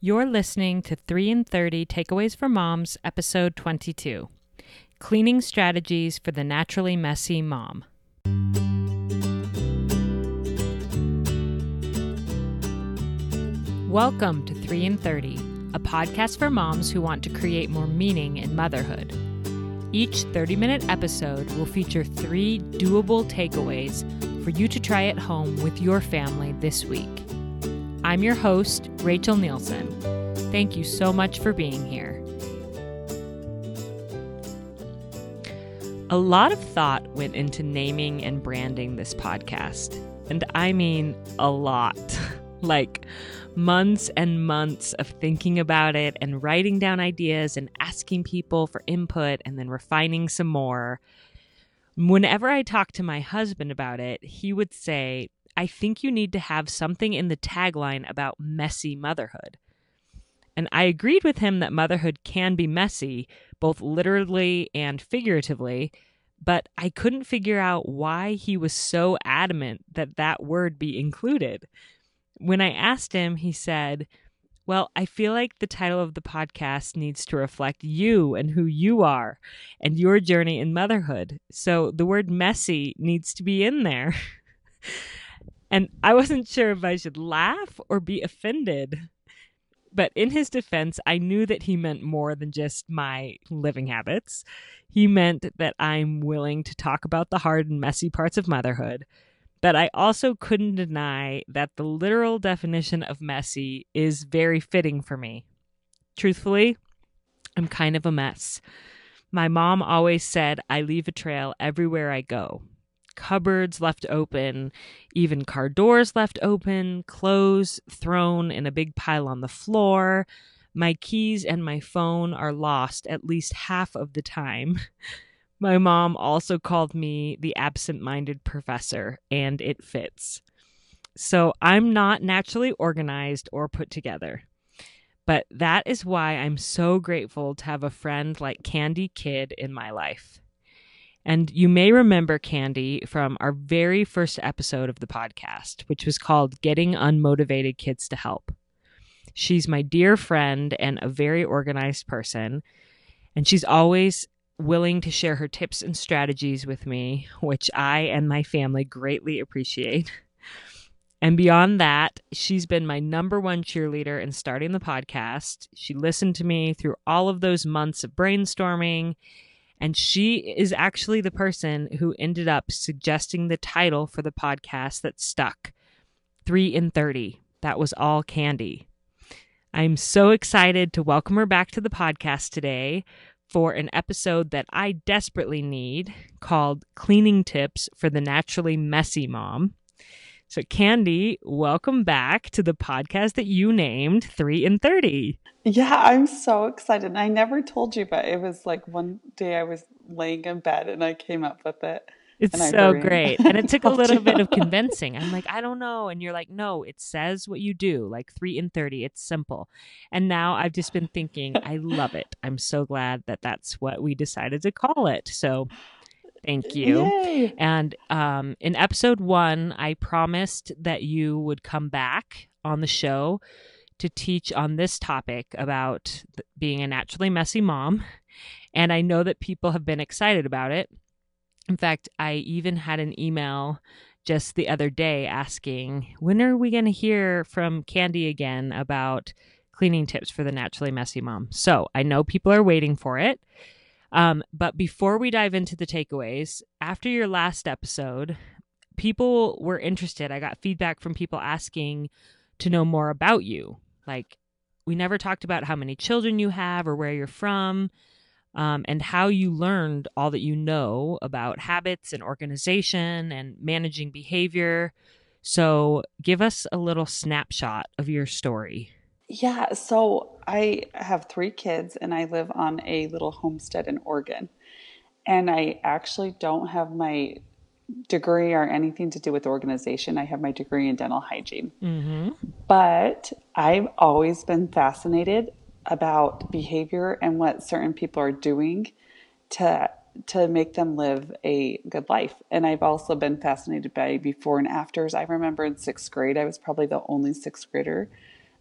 You're listening to 3 in 30 Takeaways for Moms, episode 22 Cleaning Strategies for the Naturally Messy Mom. Welcome to 3 in 30, a podcast for moms who want to create more meaning in motherhood. Each 30 minute episode will feature three doable takeaways for you to try at home with your family this week. I'm your host, Rachel Nielsen. Thank you so much for being here. A lot of thought went into naming and branding this podcast, and I mean a lot. like months and months of thinking about it and writing down ideas and asking people for input and then refining some more. Whenever I talked to my husband about it, he would say, I think you need to have something in the tagline about messy motherhood. And I agreed with him that motherhood can be messy, both literally and figuratively, but I couldn't figure out why he was so adamant that that word be included. When I asked him, he said, Well, I feel like the title of the podcast needs to reflect you and who you are and your journey in motherhood. So the word messy needs to be in there. And I wasn't sure if I should laugh or be offended. But in his defense, I knew that he meant more than just my living habits. He meant that I'm willing to talk about the hard and messy parts of motherhood. But I also couldn't deny that the literal definition of messy is very fitting for me. Truthfully, I'm kind of a mess. My mom always said I leave a trail everywhere I go cupboards left open, even car doors left open, clothes thrown in a big pile on the floor. My keys and my phone are lost at least half of the time. My mom also called me the absent minded professor, and it fits. So I'm not naturally organized or put together. But that is why I'm so grateful to have a friend like Candi Kidd in my life. And you may remember Candi from our very first episode of the podcast, which was called Getting Unmotivated Kids to Help. She's my dear friend and a very organized person. And she's always willing to share her tips and strategies with me, which I and my family greatly appreciate. And beyond that, she's been my number one cheerleader in starting the podcast. She listened to me through all of those months of brainstorming and she is actually the person who ended up suggesting the title for the podcast that stuck 3 in 30. That was all Candi. I'm so excited to welcome her back to the podcast today for an episode that I desperately need called Cleaning Tips for the Naturally Messy Mom. So, Candi, welcome back to the podcast that you named 3 in 30. Yeah, I'm so excited. I never told you, but it was like one day I was laying in bed and I came up with it. It's so great. And it took a little bit of convincing. I'm like, I don't know. And you're like, no, it says what you do, like 3 in 30. It's simple. And now I've just been thinking, I love it. I'm so glad that that's what we decided to call it. So Thank you. Yay. And um, in episode one, I promised that you would come back on the show to teach on this topic about being a naturally messy mom. And I know that people have been excited about it. In fact, I even had an email just the other day asking, when are we going to hear from Candi again about cleaning tips for the naturally messy mom? So I know people are waiting for it. Um, but before we dive into the takeaways, after your last episode, people were interested. I got feedback from people asking to know more about you. Like, we never talked about how many children you have or where you're from, um, and how you learned all that you know about habits and organization and managing behavior. So, give us a little snapshot of your story. Yeah, so I have three kids and I live on a little homestead in Oregon. And I actually don't have my degree or anything to do with organization. I have my degree in dental hygiene. Mm-hmm. But I've always been fascinated about behavior and what certain people are doing to to make them live a good life. And I've also been fascinated by before and afters. I remember in sixth grade, I was probably the only sixth grader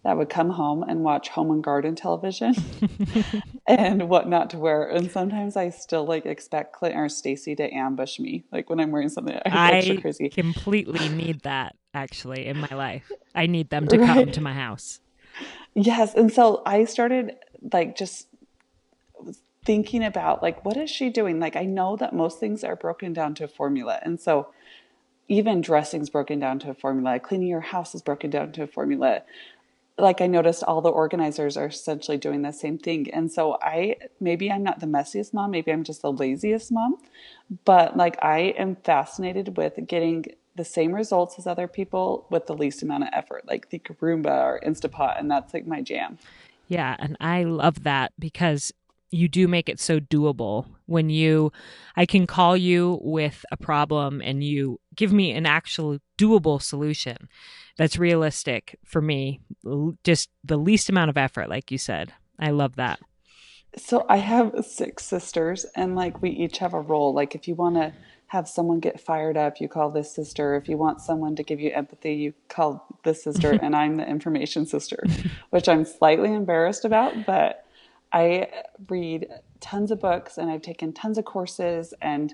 that would come home and watch home and garden television and what not to wear. And sometimes I still like expect Clint or Stacy to ambush me, like when I'm wearing something I crazy. completely need that actually in my life. I need them to right. come to my house. Yes, and so I started like just thinking about like what is she doing? Like I know that most things are broken down to a formula, and so even dressing's broken down to a formula. Cleaning your house is broken down to a formula. Like I noticed all the organizers are essentially doing the same thing. And so I maybe I'm not the messiest mom, maybe I'm just the laziest mom, but like I am fascinated with getting the same results as other people with the least amount of effort, like the Roomba or Instapot, and that's like my jam. Yeah, and I love that because you do make it so doable when you I can call you with a problem and you give me an actual doable solution that's realistic for me just the least amount of effort like you said. I love that. So I have six sisters and like we each have a role like if you want to have someone get fired up, you call this sister. If you want someone to give you empathy, you call this sister, and I'm the information sister, which I'm slightly embarrassed about, but I read tons of books and I've taken tons of courses and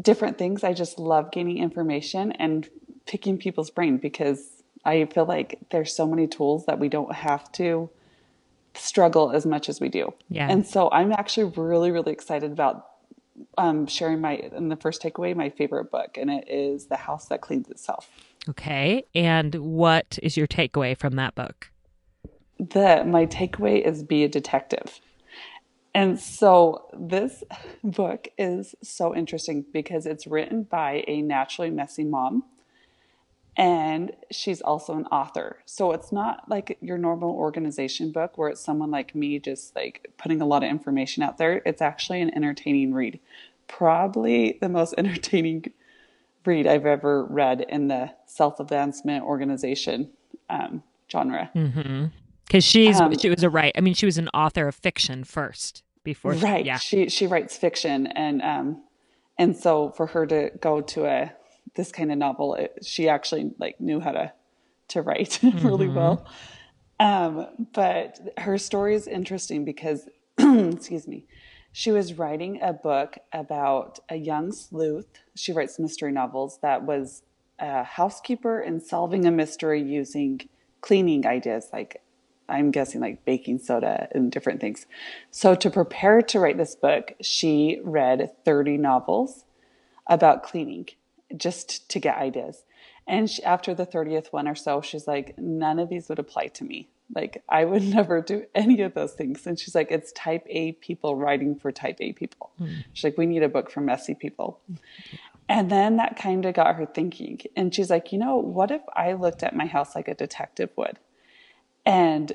different things. I just love gaining information and picking people's brain because I feel like there's so many tools that we don't have to struggle as much as we do. Yeah. And so I'm actually really, really excited about um, sharing my, in the first takeaway, my favorite book, and it is The House That Cleans Itself. Okay. And what is your takeaway from that book? The, my takeaway is be a detective. And so this book is so interesting because it's written by a naturally messy mom and she's also an author. So it's not like your normal organization book where it's someone like me just like putting a lot of information out there. It's actually an entertaining read. Probably the most entertaining read I've ever read in the self advancement organization um, genre. Mm-hmm because she's um, she was a right. I mean, she was an author of fiction first before. She, right. Yeah. She she writes fiction, and um, and so for her to go to a this kind of novel, it, she actually like knew how to to write really mm-hmm. well. Um, but her story is interesting because, excuse me, she was writing a book about a young sleuth. She writes mystery novels that was a housekeeper and solving a mystery using cleaning ideas like I'm guessing like baking soda and different things. So to prepare to write this book, she read 30 novels about cleaning just to get ideas. And she, after the 30th one or so, she's like, none of these would apply to me. Like, I would never do any of those things. And she's like, it's type A people writing for type A people. Mm. She's like, we need a book for messy people. And then that kind of got her thinking. And she's like, you know, what if I looked at my house like a detective would? and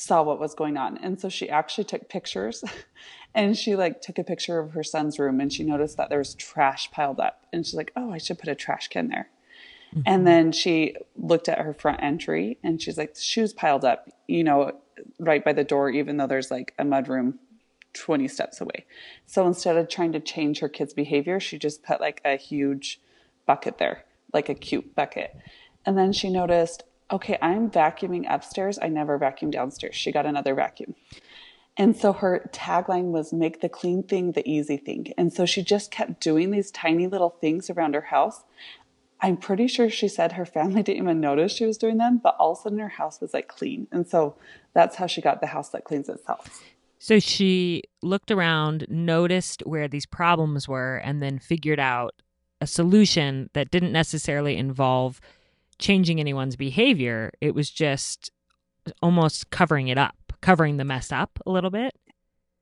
saw what was going on. And so she actually took pictures and she like took a picture of her son's room and she noticed that there was trash piled up. And she's like, oh, I should put a trash can there. Mm-hmm. And then she looked at her front entry and she's like, shoes piled up, you know, right by the door, even though there's like a mudroom 20 steps away. So instead of trying to change her kid's behavior, she just put like a huge bucket there, like a cute bucket. And then she noticed, okay, I'm vacuuming upstairs. I never vacuum downstairs. She got another vacuum. And so her tagline was make the clean thing the easy thing. And so she just kept doing these tiny little things around her house. I'm pretty sure she said her family didn't even notice she was doing them, but all of a sudden her house was like clean. And so that's how she got the house that cleans itself. So she looked around, noticed where these problems were, and then figured out a solution that didn't necessarily involve changing anyone's behavior. It was just almost covering it up, covering the mess up a little bit.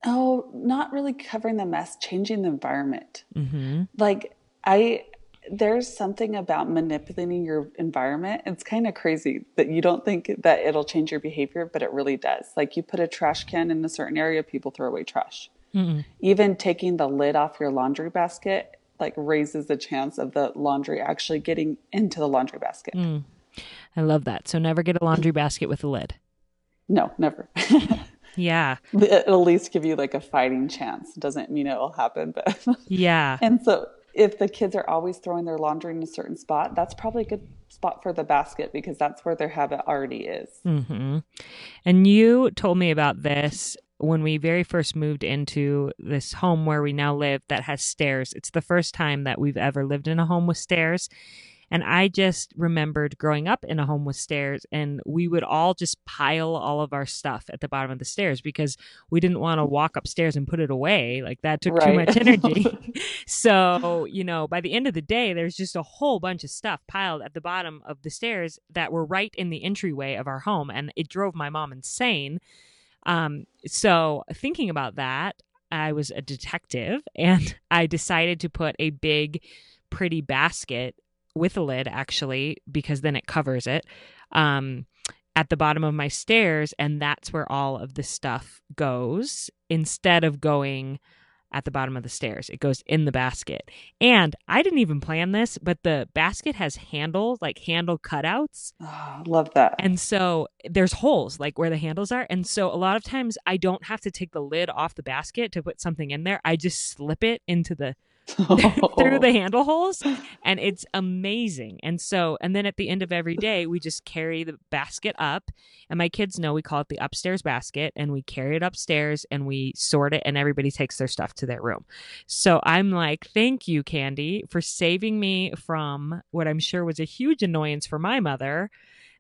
Oh, not really covering the mess, changing the environment. Mm-hmm. Like, I, there's something about manipulating your environment. It's kind of crazy that you don't think that it'll change your behavior, but it really does. Like, you put a trash can in a certain area, people throw away trash. Mm-hmm. Even taking the lid off your laundry basket like raises the chance of the laundry actually getting into the laundry basket. Mm. I love that. So never get a laundry basket with a lid. No, never. yeah. It'll at least give you like a fighting chance. Doesn't mean it will happen, but yeah. And so if the kids are always throwing their laundry in a certain spot, that's probably a good spot for the basket because that's where their habit already is. Mm-hmm. And you told me about this when we very first moved into this home where we now live that has stairs. It's the first time that we've ever lived in a home with stairs. And I just remembered growing up in a home with stairs, and we would all just pile all of our stuff at the bottom of the stairs because we didn't want to walk upstairs and put it away. Like that took right. too much energy. so, you know, by the end of the day, there's just a whole bunch of stuff piled at the bottom of the stairs that were right in the entryway of our home. And it drove my mom insane. Um, so, thinking about that, I was a detective and I decided to put a big, pretty basket with a lid actually because then it covers it um, at the bottom of my stairs and that's where all of the stuff goes instead of going at the bottom of the stairs. It goes in the basket. And i didn't even plan this but the basket has handles like handle cutouts. Oh, love that. And so there's holes like where the handles are. And so a lot of times i don't have to take the lid off the basket to put something in there. I just slip it into the through the handle holes and it's amazing. And so and then at the end of every day we just carry the basket up and my kids know we call it the upstairs basket and we carry it upstairs and we sort it and everybody takes their stuff to their room. So i'm like thank you Candi for saving me from what i'm sure was a huge annoyance for my mother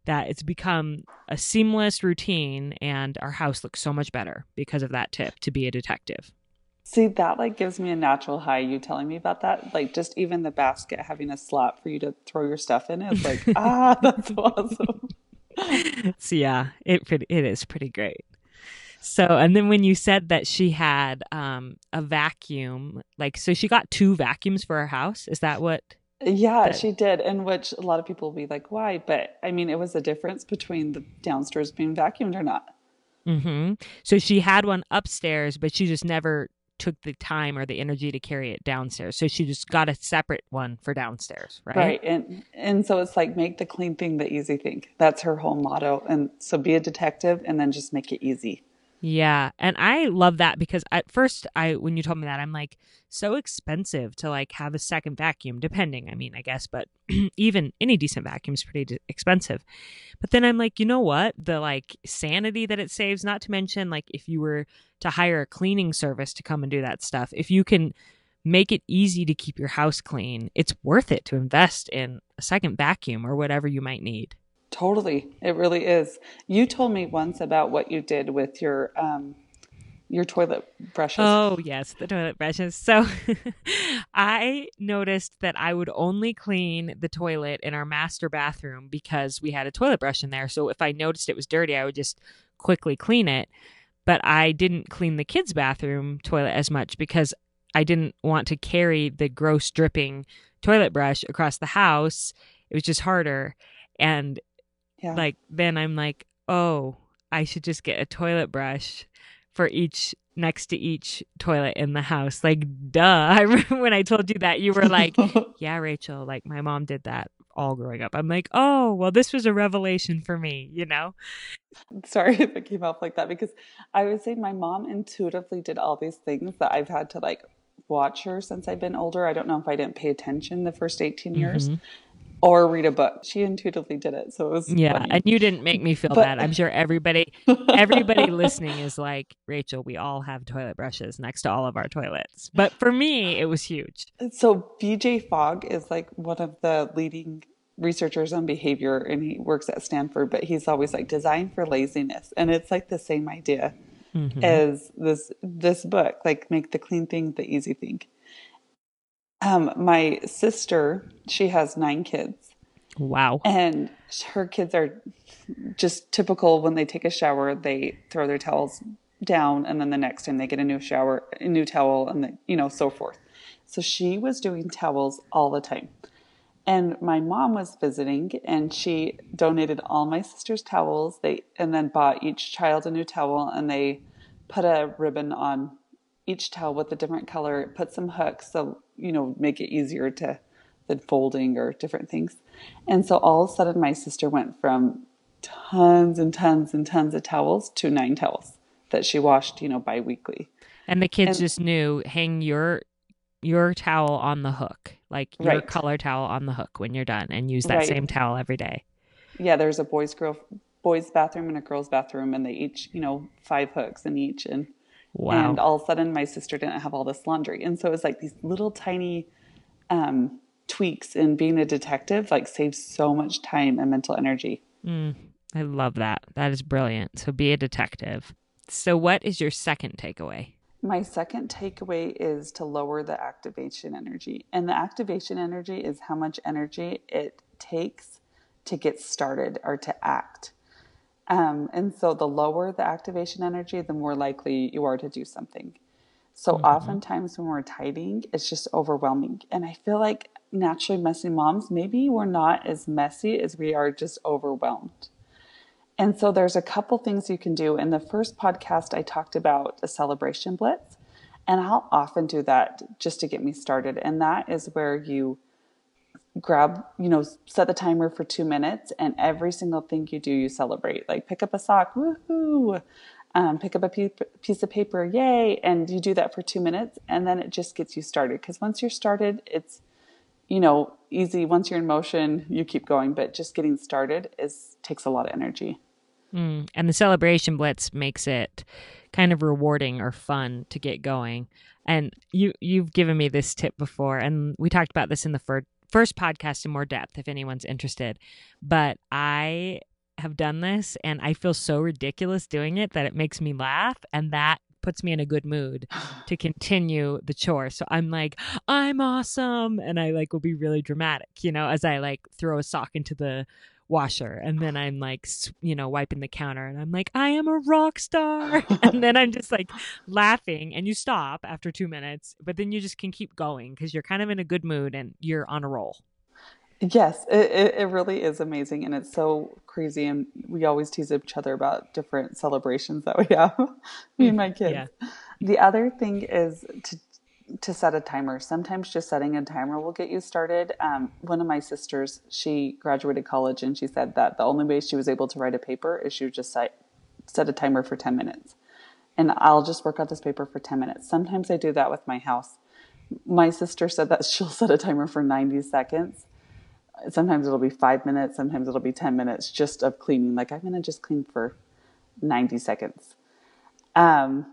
that it's become a seamless routine and our house looks so much better because of that tip to be a detective See, that like gives me a natural high. You telling me about that, like just even the basket having a slot for you to throw your stuff in is like, ah, that's awesome. so yeah, it it is pretty great. So, and then when you said that she had um, a vacuum, like, so she got two vacuums for her house. Is that what? Yeah, she did. And which a lot of people will be like, why? But I mean, it was a difference between the downstairs being vacuumed or not. Mm-hmm. So she had one upstairs, but she just never took the time or the energy to carry it downstairs. So she just got a separate one for downstairs, right? Right. And and so it's like make the clean thing the easy thing. That's her whole motto. And so be a detective and then just make it easy. Yeah, and I love that because at first I when you told me that I'm like so expensive to like have a second vacuum depending I mean I guess but even any decent vacuum is pretty expensive. But then I'm like, you know what? The like sanity that it saves not to mention like if you were to hire a cleaning service to come and do that stuff, if you can make it easy to keep your house clean, it's worth it to invest in a second vacuum or whatever you might need. Totally. It really is. You told me once about what you did with your um your toilet brushes. Oh, yes, the toilet brushes. So I noticed that I would only clean the toilet in our master bathroom because we had a toilet brush in there. So if I noticed it was dirty, I would just quickly clean it. But I didn't clean the kids' bathroom toilet as much because I didn't want to carry the gross dripping toilet brush across the house. It was just harder. And yeah. like then I'm like, oh, I should just get a toilet brush for each next to each toilet in the house. Like, duh. I remember when I told you that, you were like, yeah, Rachel, like my mom did that all growing up. I'm like, oh, well, this was a revelation for me, you know? Sorry if it came off like that because I would say my mom intuitively did all these things that I've had to like watch her since I've been older. I don't know if I didn't pay attention the first 18 years. Mm-hmm or read a book. She intuitively did it, so it was yeah. Funny. And you didn't make me feel but, bad. I'm sure everybody, everybody listening is like Rachel. We all have toilet brushes next to all of our toilets, but for me, it was huge. So BJ Fogg is like one of the leading researchers on behavior, and he works at Stanford. But he's always like designed for laziness, and it's like the same idea mm-hmm. as this this book, like make the clean thing the easy thing. Um, my sister, she has nine kids. Wow. And her kids are just typical when they take a shower, they throw their towels down and then the next time they get a new shower, a new towel and the, you know, so forth. So she was doing towels all the time. And my mom was visiting and she donated all my sister's towels. They and then bought each child a new towel and they put a ribbon on each towel with a different color, put some hooks so you know make it easier to than folding or different things. And so all of a sudden my sister went from tons and tons and tons of towels to nine towels that she washed, you know, bi-weekly. And the kids and, just knew hang your your towel on the hook, like your Right. color towel on the hook when you're done, and use that Right. same towel every day. Yeah, there's a boys girl boys bathroom and a girls bathroom and they each, you know, five hooks in each and Wow. and all of a sudden my sister didn't have all this laundry. And so it was like these little tiny um tweaks in being a detective like saves so much time and mental energy. Mm, I love that. That is brilliant. So be a detective. So, what is your second takeaway? My second takeaway is to lower the activation energy. And the activation energy is how much energy it takes to get started or to act. Um, and so the lower the activation energy, the more likely you are to do something. So oftentimes when we're tidying, it's just overwhelming. And I feel like naturally messy moms, maybe we're not as messy as we are just overwhelmed. And so there's a couple things you can do. In the first podcast, I talked about a celebration blitz, and I'll often do that just to get me started. And that is where you grab, you know, set the timer for two minutes, and every single thing you do, you celebrate. Like pick up a sock, woohoo! Um, pick up a piece of paper, yay! And you do that for two minutes, and then it just gets you started. Because once you're started, it's you know easy. Once you're in motion, you keep going. But just getting started is takes a lot of energy. Mm. And the celebration blitz makes it kind of rewarding or fun to get going. And you you've given me this tip before, and we talked about this in the fir- first podcast in more depth. If anyone's interested, but I have done this, and I feel so ridiculous doing it that it makes me laugh, and that puts me in a good mood to continue the chore. So I'm like, I'm awesome, and I like will be really dramatic, you know, as I like throw a sock into the washer and then i'm like you know wiping the counter and i'm like i am a rock star and then i'm just like laughing and you stop after two minutes but then you just can keep going because you're kind of in a good mood and you're on a roll Yes, it, it, it really is amazing. And it's so crazy. And we always tease each other about different celebrations that we have, me and my mm-hmm. kids. Yeah. The other thing is to to set a timer. Sometimes just setting a timer will get you started. Um, one of my sisters, she graduated college and she said that the only way she was able to write a paper is she would just set, set a timer for 10 minutes. And I'll just work out this paper for 10 minutes. Sometimes I do that with my house. My sister said that she'll set a timer for 90 seconds sometimes it'll be five minutes, sometimes it'll be 10 minutes just of cleaning. Like, I'm going to just clean for 90 seconds. Um,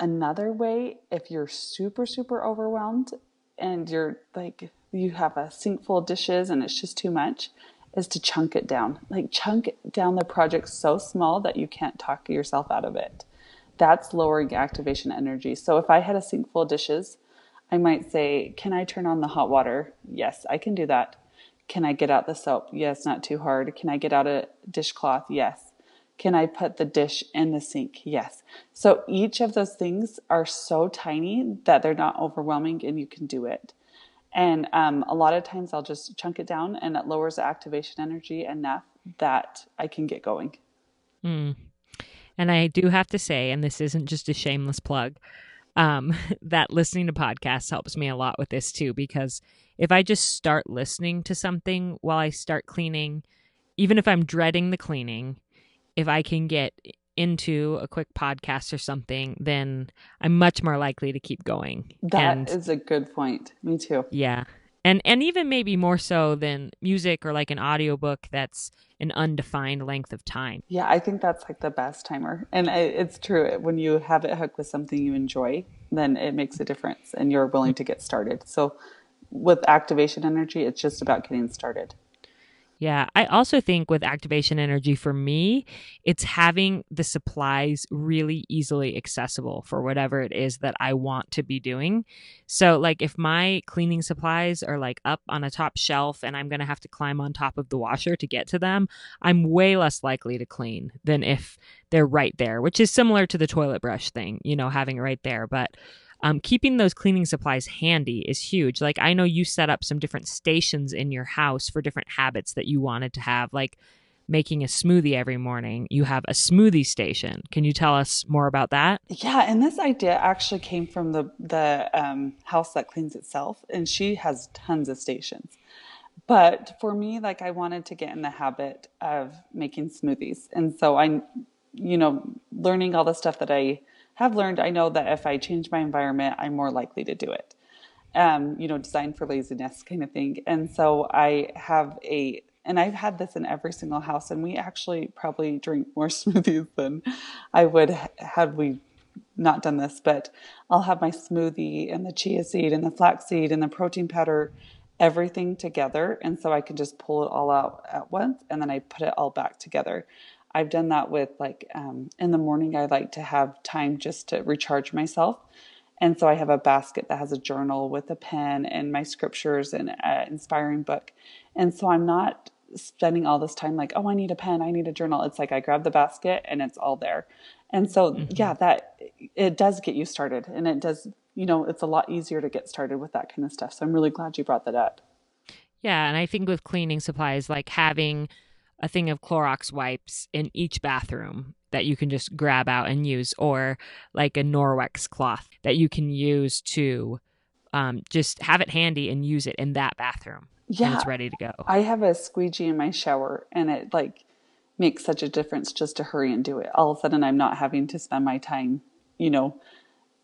another way, if you're super, super overwhelmed and you're like, you have a sink full of dishes and it's just too much, is to chunk it down. Like, chunk down the project so small that you can't talk yourself out of it. That's lowering activation energy. So, if I had a sink full of dishes, I might say, Can I turn on the hot water? Yes, I can do that. Can I get out the soap? Yes, not too hard. Can I get out a dishcloth? Yes. Can I put the dish in the sink? Yes. So each of those things are so tiny that they're not overwhelming and you can do it. And um, a lot of times I'll just chunk it down and it lowers the activation energy enough that I can get going. Mm. And I do have to say, and this isn't just a shameless plug, um, that listening to podcasts helps me a lot with this too. Because if I just start listening to something while I start cleaning, even if I'm dreading the cleaning, if I can get into a quick podcast or something, then I'm much more likely to keep going. That is and a good point. Me too. yeah. And and even maybe more so than music or like an audiobook that's an undefined length of time. Yeah, I think that's like the best timer. And I, it's true. When you have it hooked with something you enjoy, then it makes a difference and you're willing to get started. So with activation energy, it's just about getting started. Yeah, I also think with activation energy for me, it's having the supplies really easily accessible for whatever it is that I want to be doing. So, like, if my cleaning supplies are like up on a top shelf and I'm going to have to climb on top of the washer to get to them, I'm way less likely to clean than if they're right there, which is similar to the toilet brush thing, you know, having it right there. But um, keeping those cleaning supplies handy is huge. Like I know you set up some different stations in your house for different habits that you wanted to have, like making a smoothie every morning. You have a smoothie station. Can you tell us more about that? Yeah, and this idea actually came from the the um, house that cleans itself, and she has tons of stations. But for me, like I wanted to get in the habit of making smoothies, and so I, you know, learning all the stuff that I have learned, I know that if I change my environment, I'm more likely to do it. um, you know, designed for laziness kind of thing. And so I have a, and I've had this in every single house, and we actually probably drink more smoothies than I would had we not done this, but I'll have my smoothie and the chia seed and the flax seed and the protein powder, everything together. And so I can just pull it all out at once and then I put it all back together. I've done that with like um, in the morning, I like to have time just to recharge myself. And so I have a basket that has a journal with a pen and my scriptures and an inspiring book. And so I'm not spending all this time like, oh, I need a pen, I need a journal. It's like I grab the basket and it's all there. And so, mm-hmm. yeah, that it does get you started and it does, you know, it's a lot easier to get started with that kind of stuff. So I'm really glad you brought that up. Yeah. And I think with cleaning supplies, like having a thing of Clorox wipes in each bathroom that you can just grab out and use, or like a Norwex cloth that you can use to um, just have it handy and use it in that bathroom. Yeah. it's ready to go. I have a squeegee in my shower and it like, makes such a difference just to hurry and do it. All of a sudden, I'm not having to spend my time, you know,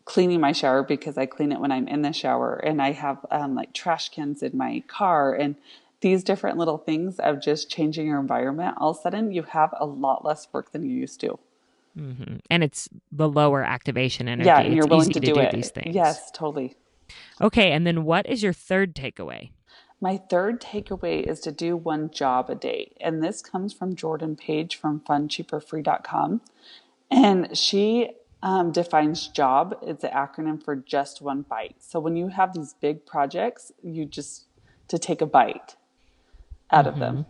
cleaning my shower because I clean it when I'm in the shower. And I have um, like trash cans in my car and these different little things of just changing your environment. All of a sudden, you have a lot less work than you used to. Mm-hmm. And it's the lower activation energy. Yeah, and you're it's willing to, to, do, do it. these things. Yes, totally. Okay, and then what is your third takeaway? My third takeaway is to do one job a day. And this comes from Jordan Page from funcheaporfree.com. And she um, defines job, it's an acronym for just one bite. So when you have these big projects, you just to take a bite out mm-hmm. of them.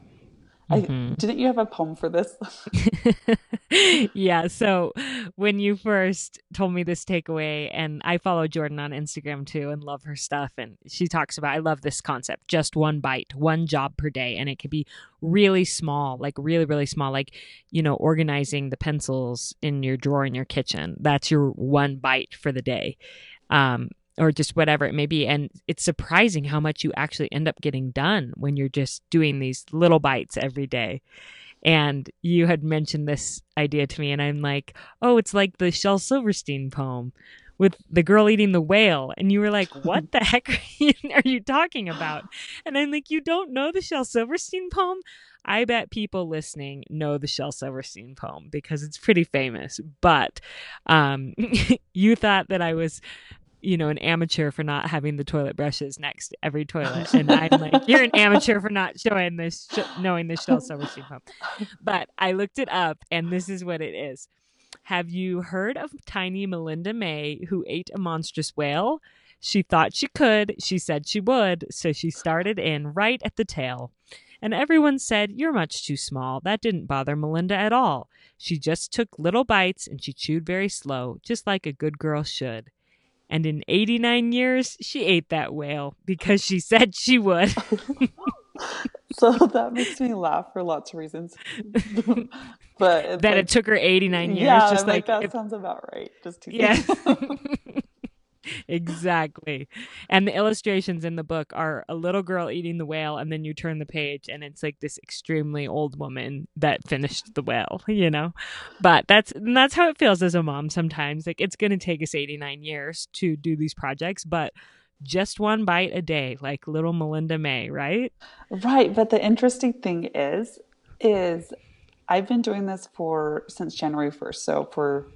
Mm-hmm. I, didn't you have a poem for this? yeah. So when you first told me this takeaway, and I follow Jordan on Instagram too and love her stuff. And she talks about, I love this concept just one bite, one job per day. And it could be really small, like really, really small, like, you know, organizing the pencils in your drawer in your kitchen. That's your one bite for the day. Um, or just whatever it may be. And it's surprising how much you actually end up getting done when you're just doing these little bites every day. And you had mentioned this idea to me, and I'm like, oh, it's like the Shel Silverstein poem with the girl eating the whale. And you were like, what the heck are you, are you talking about? And I'm like, you don't know the Shel Silverstein poem? I bet people listening know the Shel Silverstein poem because it's pretty famous. But um, you thought that I was you know, an amateur for not having the toilet brushes next to every toilet. And I'm like, you're an amateur for not showing this, sh- knowing the Shel Silverstein poem. But I looked it up and this is what it is. Have you heard of tiny Melinda May who ate a monstrous whale? She thought she could. She said she would. So she started in right at the tail. And everyone said, You're much too small. That didn't bother Melinda at all. She just took little bites and she chewed very slow, just like a good girl should. And in 89 years, she ate that whale because she said she would. so that makes me laugh for lots of reasons. but that like, it took her 89 years. Yeah, just like, like that sounds about right. Just two yeah exactly. And the illustrations in the book are a little girl eating the whale, and then you turn the page, and it's like this extremely old woman that finished the whale, you know? But that's that's how it feels as a mom sometimes. Like it's gonna take us 89 years to do these projects, but just one bite a day, like little Melinda May, right? Right. But the interesting thing is, is I've been doing this for since January 1st. So for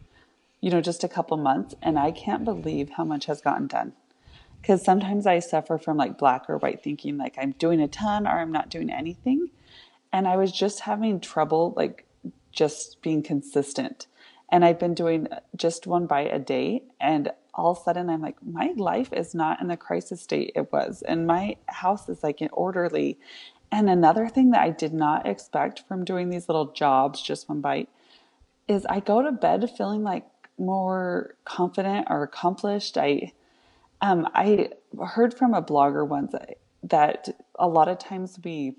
you know, just a couple months, and I can't believe how much has gotten done. Because sometimes I suffer from like black or white thinking, like I'm doing a ton or I'm not doing anything. And I was just having trouble, like just being consistent. And I've been doing uh, just one bite a day. And all of a sudden, I'm like, my life is not in the crisis state it was. And my house is like orderly. And another thing that I did not expect from doing these little jobs, just one bite, is I go to bed feeling like more confident or accomplished. I um, I heard from a blogger once that a lot of times we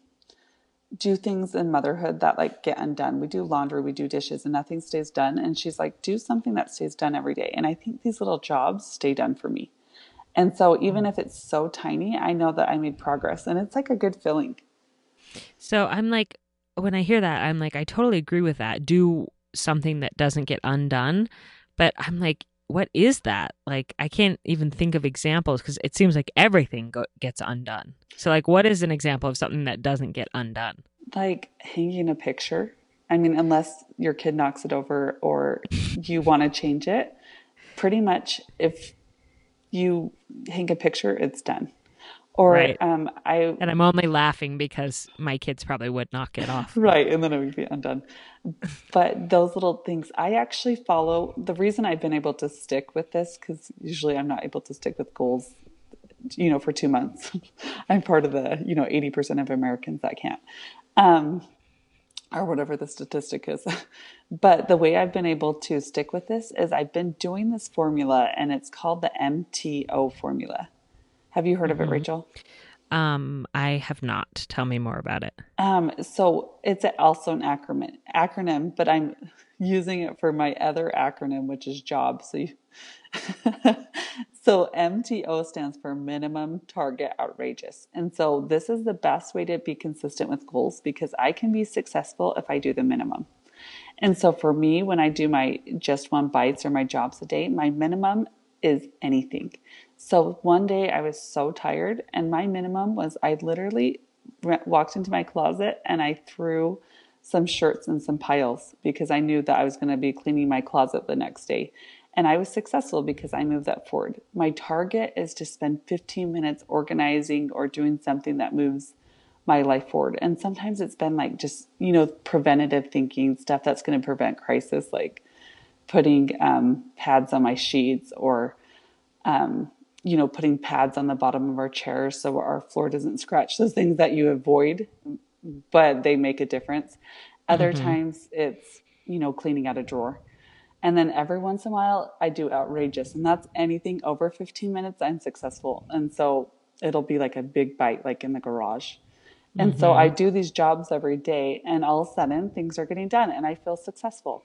do things in motherhood that like get undone. We do laundry, we do dishes, and nothing stays done. And she's like, do something that stays done every day. And I think these little jobs stay done for me. And so even if it's so tiny, I know that I made progress and it's like a good feeling. So I'm like, when I hear that, I'm like, I totally agree with that. Do something that doesn't get undone. But I'm like, what is that? Like I can't even think of examples because it seems like everything go- gets undone. So like what is an example of something that doesn't get undone? Like hanging a picture. I mean, unless your kid knocks it over or you want to change it, pretty much if you hang a picture, it's done. Or right. um, I and I'm only laughing because my kids probably would knock it off. right, and then it would be undone. But those little things, I actually follow. The reason I've been able to stick with this, because usually I'm not able to stick with goals, you know, for two months. I'm part of the you know 80% of Americans that can't. Um, or whatever the statistic is. but the way I've been able to stick with this is I've been doing this formula and it's called the MTO formula. Have you heard mm-hmm. of it, mm-hmm. Rachel? Um, I have not. Tell me more about it. Um, so it's also an acronym, acronym, but I'm using it for my other acronym, which is JOB. So, you, so MTO stands for Minimum Target Outrageous, and so this is the best way to be consistent with goals because I can be successful if I do the minimum. And so for me, when I do my just one bites or my jobs a day, my minimum is anything. So one day I was so tired, and my minimum was I literally walked into my closet and I threw some shirts in some piles because I knew that I was going to be cleaning my closet the next day. And I was successful because I moved that forward. My target is to spend 15 minutes organizing or doing something that moves my life forward. And sometimes it's been like just, you know, preventative thinking, stuff that's going to prevent crisis, like putting um, pads on my sheets or um, you know, putting pads on the bottom of our chairs so our floor doesn't scratch. Those things that you avoid, but they make a difference. Other mm-hmm. times it's, you know, cleaning out a drawer. And then every once in a while I do outrageous and that's anything over 15 minutes I'm successful. And so it'll be like a big bite like in the garage. And mm-hmm. so I do these jobs every day and all of a sudden things are getting done and I feel successful.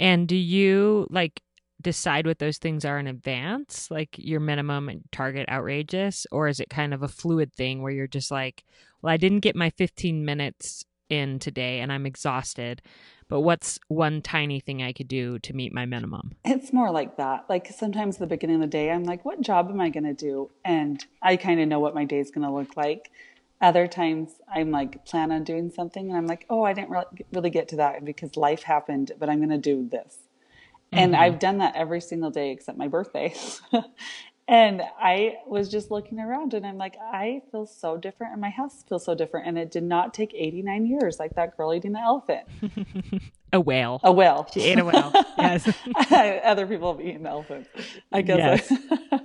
And do you like decide what those things are in advance, like your minimum and target outrageous, or is it kind of a fluid thing where you're just like, well, I didn't get my 15 minutes in today and I'm exhausted, but what's one tiny thing I could do to meet my minimum? It's more like that. Like sometimes the beginning of the day, I'm like, what job am I going to do? And I kind of know what my day is going to look like. Other times I'm like, plan on doing something and I'm like, oh, I didn't really get to that because life happened, but I'm going to do this. And mm-hmm. I've done that every single day except my birthday. and I was just looking around and I'm like, I feel so different and my house feels so different. And it did not take 89 years like that girl eating the elephant. a whale. A whale. She ate a whale. Yes. Other people have eaten elephants. I guess. Yes.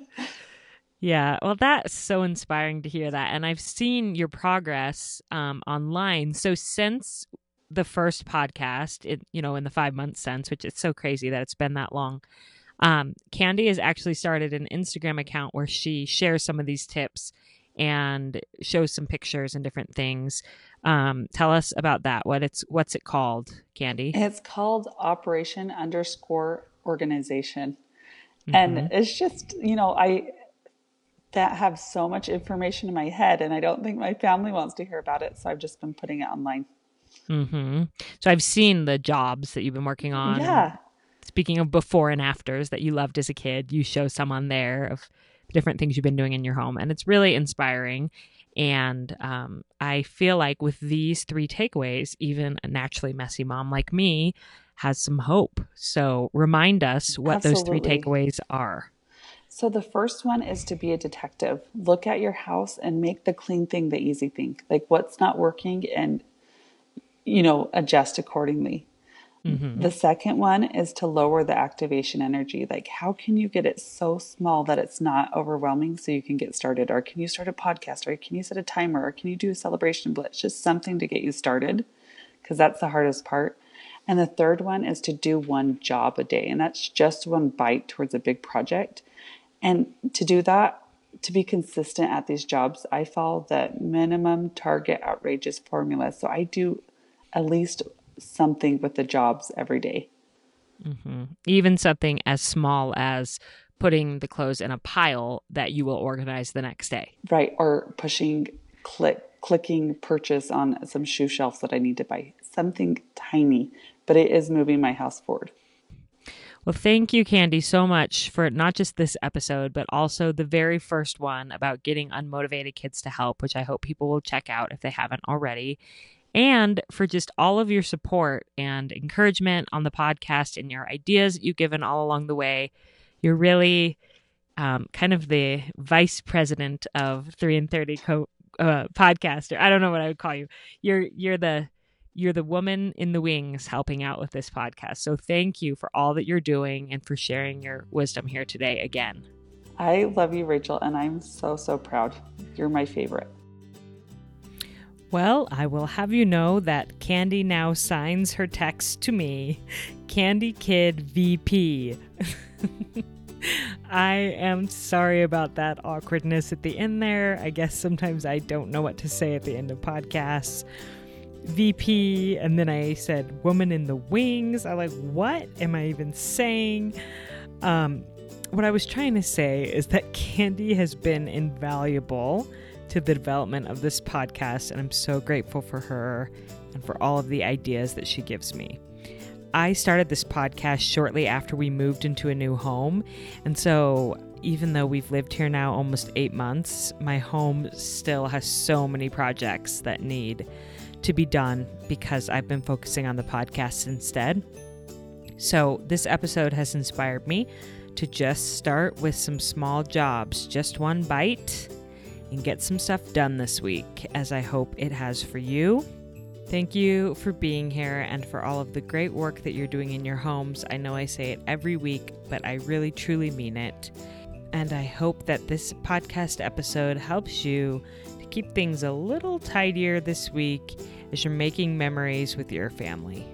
Yeah, well, that's so inspiring to hear that. And I've seen your progress um, online. So, since the first podcast, it, you know, in the five months since, which is so crazy that it's been that long. Um, Candi has actually started an Instagram account where she shares some of these tips and shows some pictures and different things. Um, tell us about that. What it's what's it called, Candi? It's called Operation underscore Organization, mm-hmm. and it's just you know I that have so much information in my head, and I don't think my family wants to hear about it, so I've just been putting it online. Mm-hmm. So I've seen the jobs that you've been working on. Yeah. Speaking of before and afters that you loved as a kid, you show some on there of the different things you've been doing in your home, and it's really inspiring. And um, I feel like with these three takeaways, even a naturally messy mom like me has some hope. So remind us what Absolutely. those three takeaways are. So the first one is to be a detective. Look at your house and make the clean thing the easy thing. Like what's not working and you know, adjust accordingly. Mm-hmm. The second one is to lower the activation energy. Like, how can you get it so small that it's not overwhelming so you can get started? Or can you start a podcast? Or can you set a timer? Or can you do a celebration blitz? Just something to get you started because that's the hardest part. And the third one is to do one job a day. And that's just one bite towards a big project. And to do that, to be consistent at these jobs, I follow the minimum target outrageous formula. So I do at least something with the jobs every day. Mm-hmm. Even something as small as putting the clothes in a pile that you will organize the next day. Right. Or pushing click clicking purchase on some shoe shelves that I need to buy. Something tiny, but it is moving my house forward. Well, thank you, Candi, so much for not just this episode, but also the very first one about getting unmotivated kids to help, which I hope people will check out if they haven't already. And for just all of your support and encouragement on the podcast and your ideas that you've given all along the way. You're really um, kind of the vice president of three and thirty co- uh, podcaster. I don't know what I would call you. You're you're the you're the woman in the wings helping out with this podcast. So thank you for all that you're doing and for sharing your wisdom here today again. I love you, Rachel, and I'm so so proud. You're my favorite. Well, I will have you know that Candi now signs her text to me Candi Kidd VP. I am sorry about that awkwardness at the end there. I guess sometimes I don't know what to say at the end of podcasts. VP, and then I said woman in the wings. I like, what am I even saying? Um, what I was trying to say is that Candi has been invaluable to the development of this podcast, and I'm so grateful for her and for all of the ideas that she gives me. I started this podcast shortly after we moved into a new home, and so even though we've lived here now almost eight months, my home still has so many projects that need to be done because I've been focusing on the podcast instead. So, this episode has inspired me to just start with some small jobs, just one bite and get some stuff done this week, as I hope it has for you. Thank you for being here and for all of the great work that you're doing in your homes. I know I say it every week, but I really truly mean it. And I hope that this podcast episode helps you to keep things a little tidier this week as you're making memories with your family.